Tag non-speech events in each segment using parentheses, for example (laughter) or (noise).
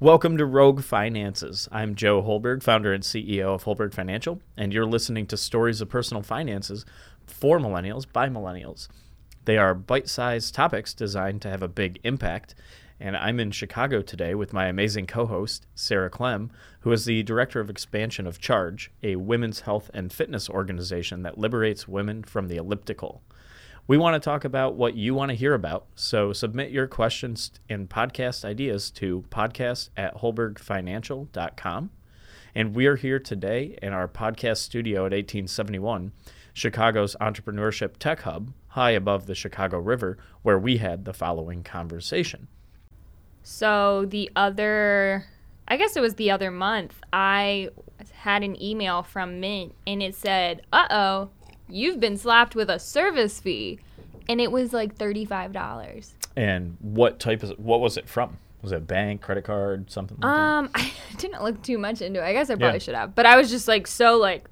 Welcome to Rogue Finances. I'm Joe Holberg, founder and CEO of Holberg Financial, and you're listening to stories of personal finances for millennials by millennials. They are bite sized topics designed to have a big impact. And I'm in Chicago today with my amazing co host, Sarah Clem, who is the director of expansion of Charge, a women's health and fitness organization that liberates women from the elliptical. We want to talk about what you want to hear about, so submit your questions and podcast ideas to podcast at holbergfinancial.com. And we are here today in our podcast studio at 1871, Chicago's entrepreneurship tech hub, high above the Chicago River, where we had the following conversation. So the other, I guess it was the other month, I had an email from Mint and it said, uh oh, you've been slapped with a service fee. And it was like $35. And what type is what was it from? Was it bank, credit card, something? Like Um, (laughs) I didn't look too much into it. I guess I probably Yeah. should have. But I was just like so like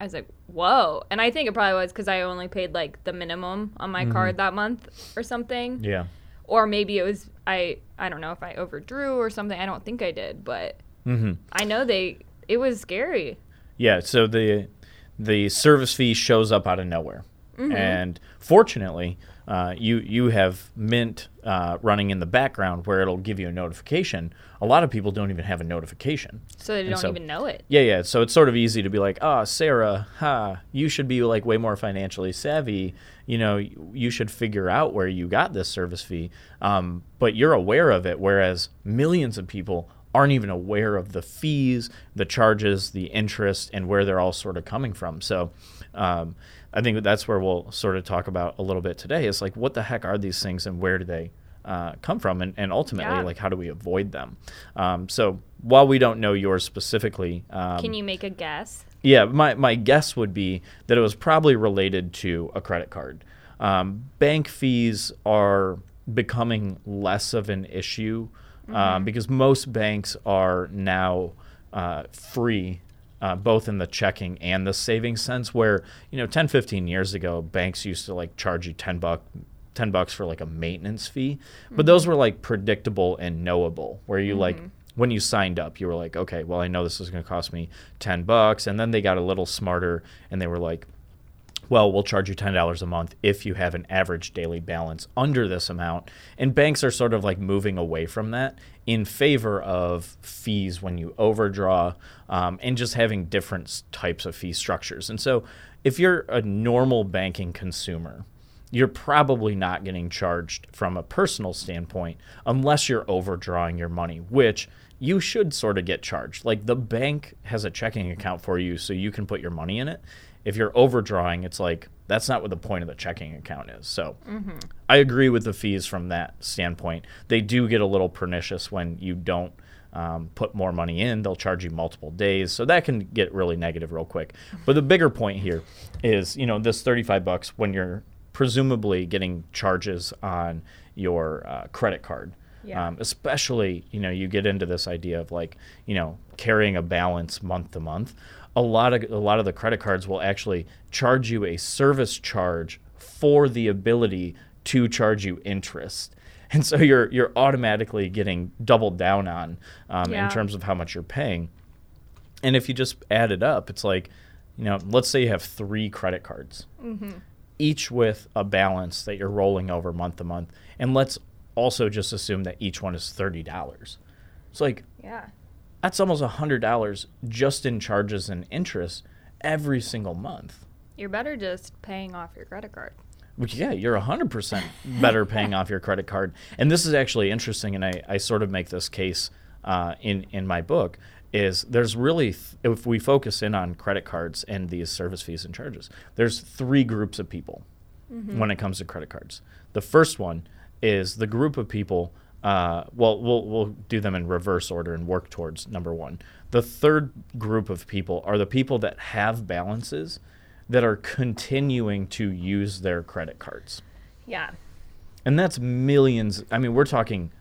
I was like, "Whoa." And I think it probably was cuz I only paid like the minimum on my card that month or something. Yeah. Or maybe it was I I don't know if I overdrew or something. I don't think I did, but Mm-hmm. I know they it was scary. Yeah, so the the service fee shows up out of nowhere, Mm-hmm. and fortunately, uh, you you have Mint uh, running in the background where it'll give you a notification. A lot of people don't even have a notification. So they And don't so- even know it. Yeah, yeah. So it's sort of easy to be like, "Ah, Sarah, ha, you should be like way more financially savvy. You know, you should figure out where you got this service fee." Um, but you're aware of it, whereas millions of people aren't even aware of the fees, the charges, the interest, and where they're all sort of coming from. So. Um, I think that's where we'll sort of talk about a little bit today. Is like, what the heck are these things, and where do they uh, come from, and, and ultimately, Yeah. like, how do we avoid them? Um, so, while we don't know yours specifically, um, Can you make a guess? yeah, my, my guess would be that it was probably related to a credit card. Um, bank fees are becoming less of an issue um, because most banks are now uh, free. Uh, both in the checking and the savings sense where you know 10 15 years ago banks used to like charge you 10 buck 10 bucks for like a maintenance fee but those were like predictable and knowable where you like when you signed up, you were like, okay, well, I know this is going to cost me 10 bucks. And then they got a little smarter and they were like, well, we'll charge you $10 a month if you have an average daily balance under this amount. And banks are sort of like moving away from that in favor of fees when you overdraw um, and just having different types of fee structures. And so if you're a normal banking consumer, you're probably not getting charged from a personal standpoint unless you're overdrawing your money, which you should sort of get charged. Like the bank has a checking account for you so you can put your money in it. If you're overdrawing, it's like that's not what the point of the checking account is. So I agree with the fees from that standpoint. They do get a little pernicious when you don't um, put more money in. They'll charge you multiple days, so that can get really negative real quick. But the bigger point here is, you know, this 35 bucks when you're presumably getting charges on your uh, credit card. Yeah. Um, especially, you know, you get into this idea of like, you know, carrying a balance month to month. A lot of a lot of the credit cards will actually charge you a service charge for the ability to charge you interest. (laughs) And so you're you're automatically getting doubled down on um, Yeah. in terms of how much you're paying. And if you just add it up, it's like, you know, let's say you have three credit cards, each with a balance that you're rolling over month to month. And let's also just assume that each one is $30. It's like, Yeah. that's almost $100 just in charges and interest every single month. You're better just paying off your credit card. Which, yeah, you're 100% better paying off your credit card. And this is actually interesting, and I, I sort of make this case uh, in, in my book, is there's really, th- if we focus in on credit cards and these service fees and charges, there's three groups of people when it comes to credit cards. The first one is the group of people, uh, well, we'll, we'll do them in reverse order and work towards number one. The third group of people are the people that have balances that are continuing to use their credit cards. Yeah. And that's millions. I mean, we're talking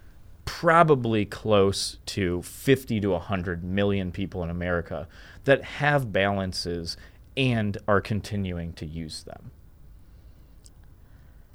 probably close to 50 to 100 million people in America that have balances and are continuing to use them.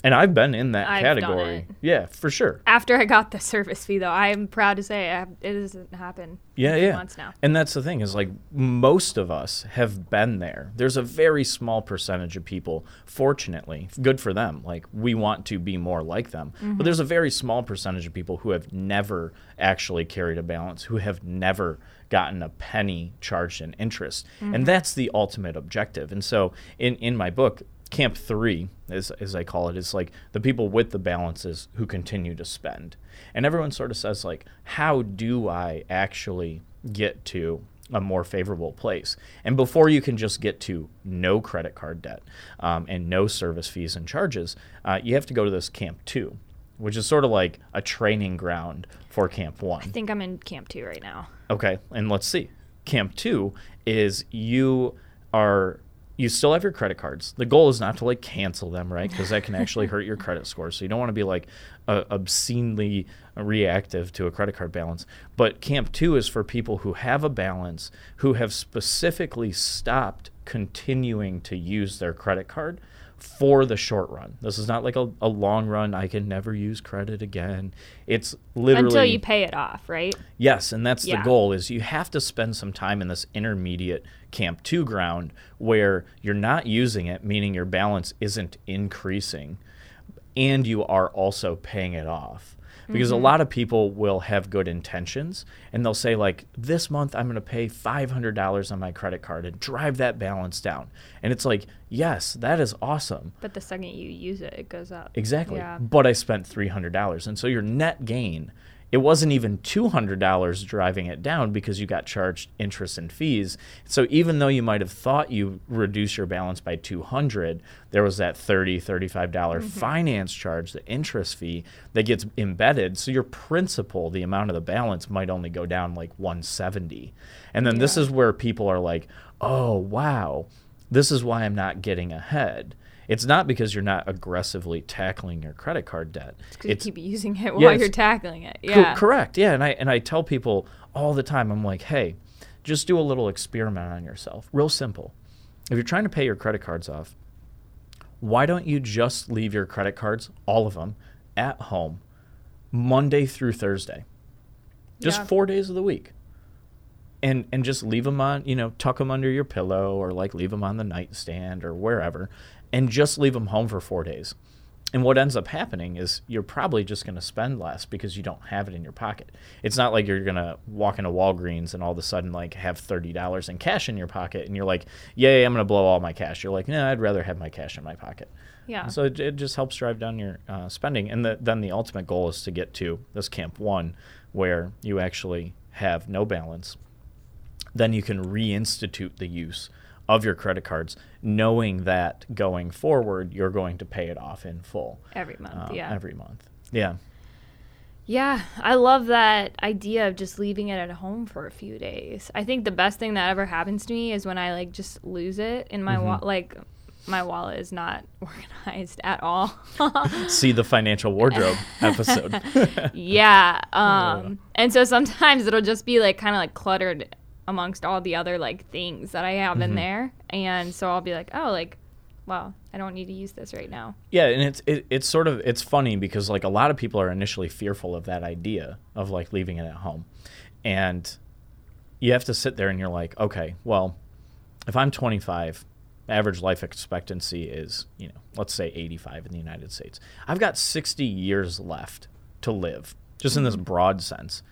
And I've been in that I've done category. it. Yeah, for sure. After I got the service fee, though, I'm proud to say I, it doesn't happen. Yeah, in a few yeah. Months now. And that's the thing is like most of us have been there. There's a very small percentage of people, fortunately, good for them. Like we want to be more like them. But mm-hmm. there's a very small percentage of people who have never actually carried a balance, who have never gotten a penny charged in interest. And mm-hmm. that's the ultimate objective. And so in in my book, Camp 3, as, as I call it, is like the people with the balances who continue to spend. And everyone sort of says, like, how do I actually get to a more favorable place? And before you can just get to no credit card debt um, and no service fees and charges, uh, you have to go to this Camp 2, which is sort of like a training ground for Camp 1. I think I'm in camp two right now. Okay, and let's see. Camp two is you are you still have your credit cards. The goal is not to like cancel them, right? Because that can actually hurt your credit score. So you don't want to be like uh, obscenely reactive to a credit card balance. But camp two is for people who have a balance, who have specifically stopped continuing to use their credit card for the short run. This is not like a, a long run. I can never use credit again. It's literally Until you pay it off, right? Yes, and that's Yeah. the goal is you have to spend some time in this intermediate camp 2 ground where you're not using it meaning your balance isn't increasing and you are also paying it off. Because a mm-hmm. lot of people will have good intentions and they'll say like this month I'm going to pay $500 on my credit card and drive that balance down. And it's like, yes, that is awesome. But the second you use it, it goes up. Exactly. Yeah. But I spent $300. And so your net gain, it wasn't even $200 driving it down because you got charged interest and fees. So even though you might have thought you reduced your balance by 200, there was that $30, $35 mm-hmm. finance charge, the interest fee that gets embedded. So your principal, the amount of the balance might only go down like 170. And then this is where people are like, "Oh, wow. This is why I'm not getting ahead." It's not because you're not aggressively tackling your credit card debt. Because you keep using it while it's- you're tackling it. Co- Yeah. correct. Yeah, and I and I tell people all the time. I'm like, hey, just do a little experiment on yourself. Real simple. If you're trying to pay your credit cards off, why don't you just leave your credit cards, all of them, at home, Monday through Thursday, just Yeah. four days of the week, and and just leave them on, you know, tuck them under your pillow or like leave them on the nightstand or wherever, and just leave them home for four days. And what ends up happening is you're probably just going to spend less because you don't have it in your pocket. It's not like you're going to walk into Walgreens and all of a sudden like have thirty dollars in cash in your pocket and you're like, "Yay, I'm going to blow all my cash." You're like, "No, I'd rather have my cash in my pocket." Yeah. So it, it just helps drive down your uh, spending, and the, then the ultimate goal is to get to this camp one, where you actually have no balance. Then you can reinstitute the use of your credit cards, knowing that going forward you're going to pay it off in full Every month. um, yeah. every month. Yeah, Yeah, I love that idea of just leaving it at home for a few days. I think the best thing that ever happens to me is when I like just lose it in my wa- like my wallet is not (laughs) organized at all. (laughs) see the financial wardrobe (laughs) episode. yeah. Um and so sometimes it'll just be like kind of like cluttered amongst all the other like things that I have in mm-hmm. there. And so I'll be like, "Oh, like wow, I don't need to use this right now." Yeah, and it's it, it's sort of it's funny because like a lot of people are initially fearful of that idea of like leaving it at home, and you have to sit there and you're like, okay, well, if I'm 25, average life expectancy is you know let's say 85 in the United States. I've got 60 years left to live, just in this mm-hmm. broad sense.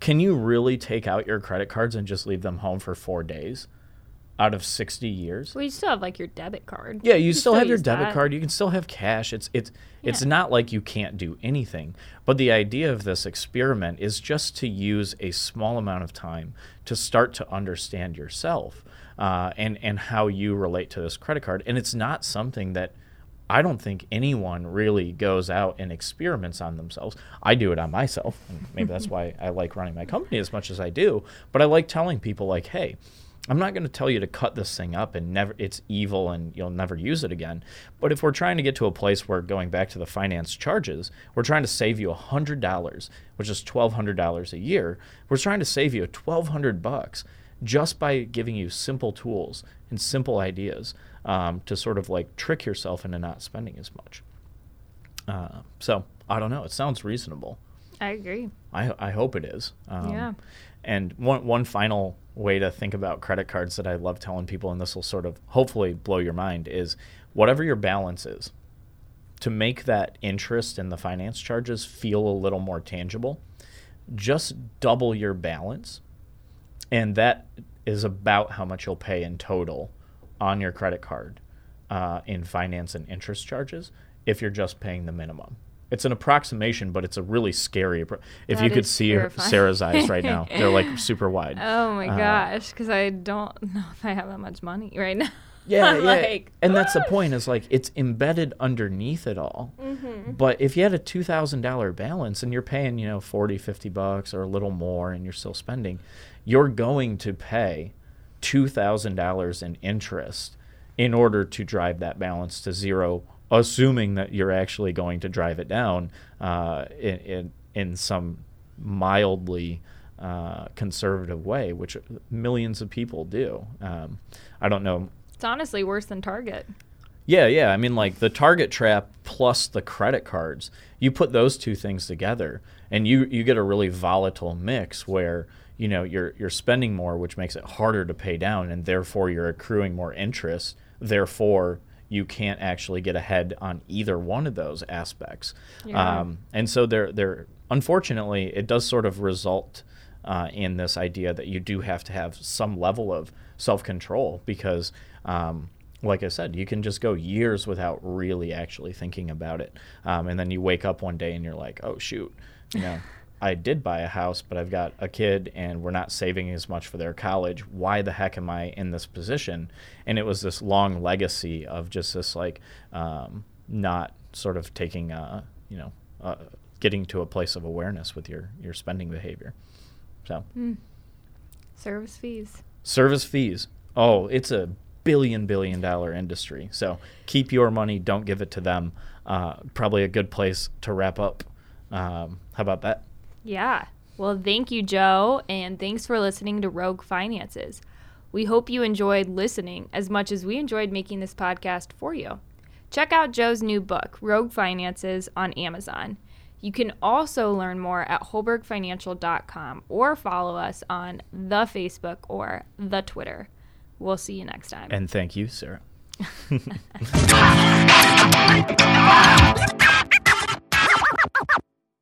Can you really take out your credit cards and just leave them home for four days out of 60 years? Well, you still have like your debit card. Yeah, you, still, have your debit that. card. You can still have cash. It's it's it's not like you can't do anything. But the idea of this experiment is just to use a small amount of time to start to understand yourself uh, and and how you relate to this credit card. And it's not something that I don't think anyone really goes out and experiments on themselves. I do it on myself, and maybe that's (laughs) why I like running my company as much as I do. But I like telling people like, hey. I'm not going to tell you to cut this thing up and never it's evil and you'll never use it again. But if we're trying to get to a place where going back to the finance charges, we're trying to save you $100, which is $1200 a year. We're trying to save you 1200 bucks just by giving you simple tools and simple ideas um, to sort of like trick yourself into not spending as much. Uh, so I don't know. It sounds reasonable. I agree. I, I hope it is. Um, Yeah. And one one final way to think about credit cards that I love telling people, and this will sort of hopefully blow your mind, is whatever your balance is, to make that interest and the finance charges feel a little more tangible, just double your balance, and that is about how much you'll pay in total on your credit card uh, in finance and interest charges if you're just paying the minimum. It's an approximation, but it's a really scary. appro- If That you could see terrifying. Sarah's eyes right now, they're like (laughs) super wide. Oh my Uh, gosh, because I don't (laughs) know if I have that much money right now. Yeah, (laughs) yeah. like- and that's the (laughs) point is like it's embedded underneath it all. Mm-hmm. But if you had a $2,000 balance and you're paying, you know, 40, 50 bucks or a little more and you're still spending, you're going to pay $2,000 in interest in order to drive that balance to zero, assuming that you're actually going to drive it down uh, in, in, in some mildly uh, conservative way, which millions of people do. Um, I don't know It's honestly worse than Target. yeah, yeah. I mean, like the Target trap plus the credit cards. You put those two things together, and you you get a really volatile mix where you know you're you're spending more, which makes it harder to pay down, and therefore you're accruing more interest. Therefore, you can't actually get ahead on either one of those aspects. Yeah. Um, and so there there unfortunately it does sort of result uh, in this idea that you do have to have some level of self control because. Um, like I said, you can just go years without really actually thinking about it. Um, and then you wake up one day and you're like, oh, shoot, you know, (laughs) I did buy a house, but I've got a kid and we're not saving as much for their college. Why the heck am I in this position? And it was this long legacy of just this, like, um, not sort of taking, uh, you know, uh, getting to a place of awareness with your, your spending behavior. So, Service fees. service fees. Oh, it's a billion billion dollar industry. So keep your money, don't give it to them. Uh, probably a good place to wrap up. Um, how about that? Yeah. Well, thank you, Joe, and thanks for listening to Rogue Finances. We hope you enjoyed listening as much as we enjoyed making this podcast for you. Check out Joe's new book, Rogue Finances, on Amazon. You can also learn more at holbergfinancial.com or follow us on the Facebook or the Twitter. We'll see you next time. And thank you, Sarah. (laughs)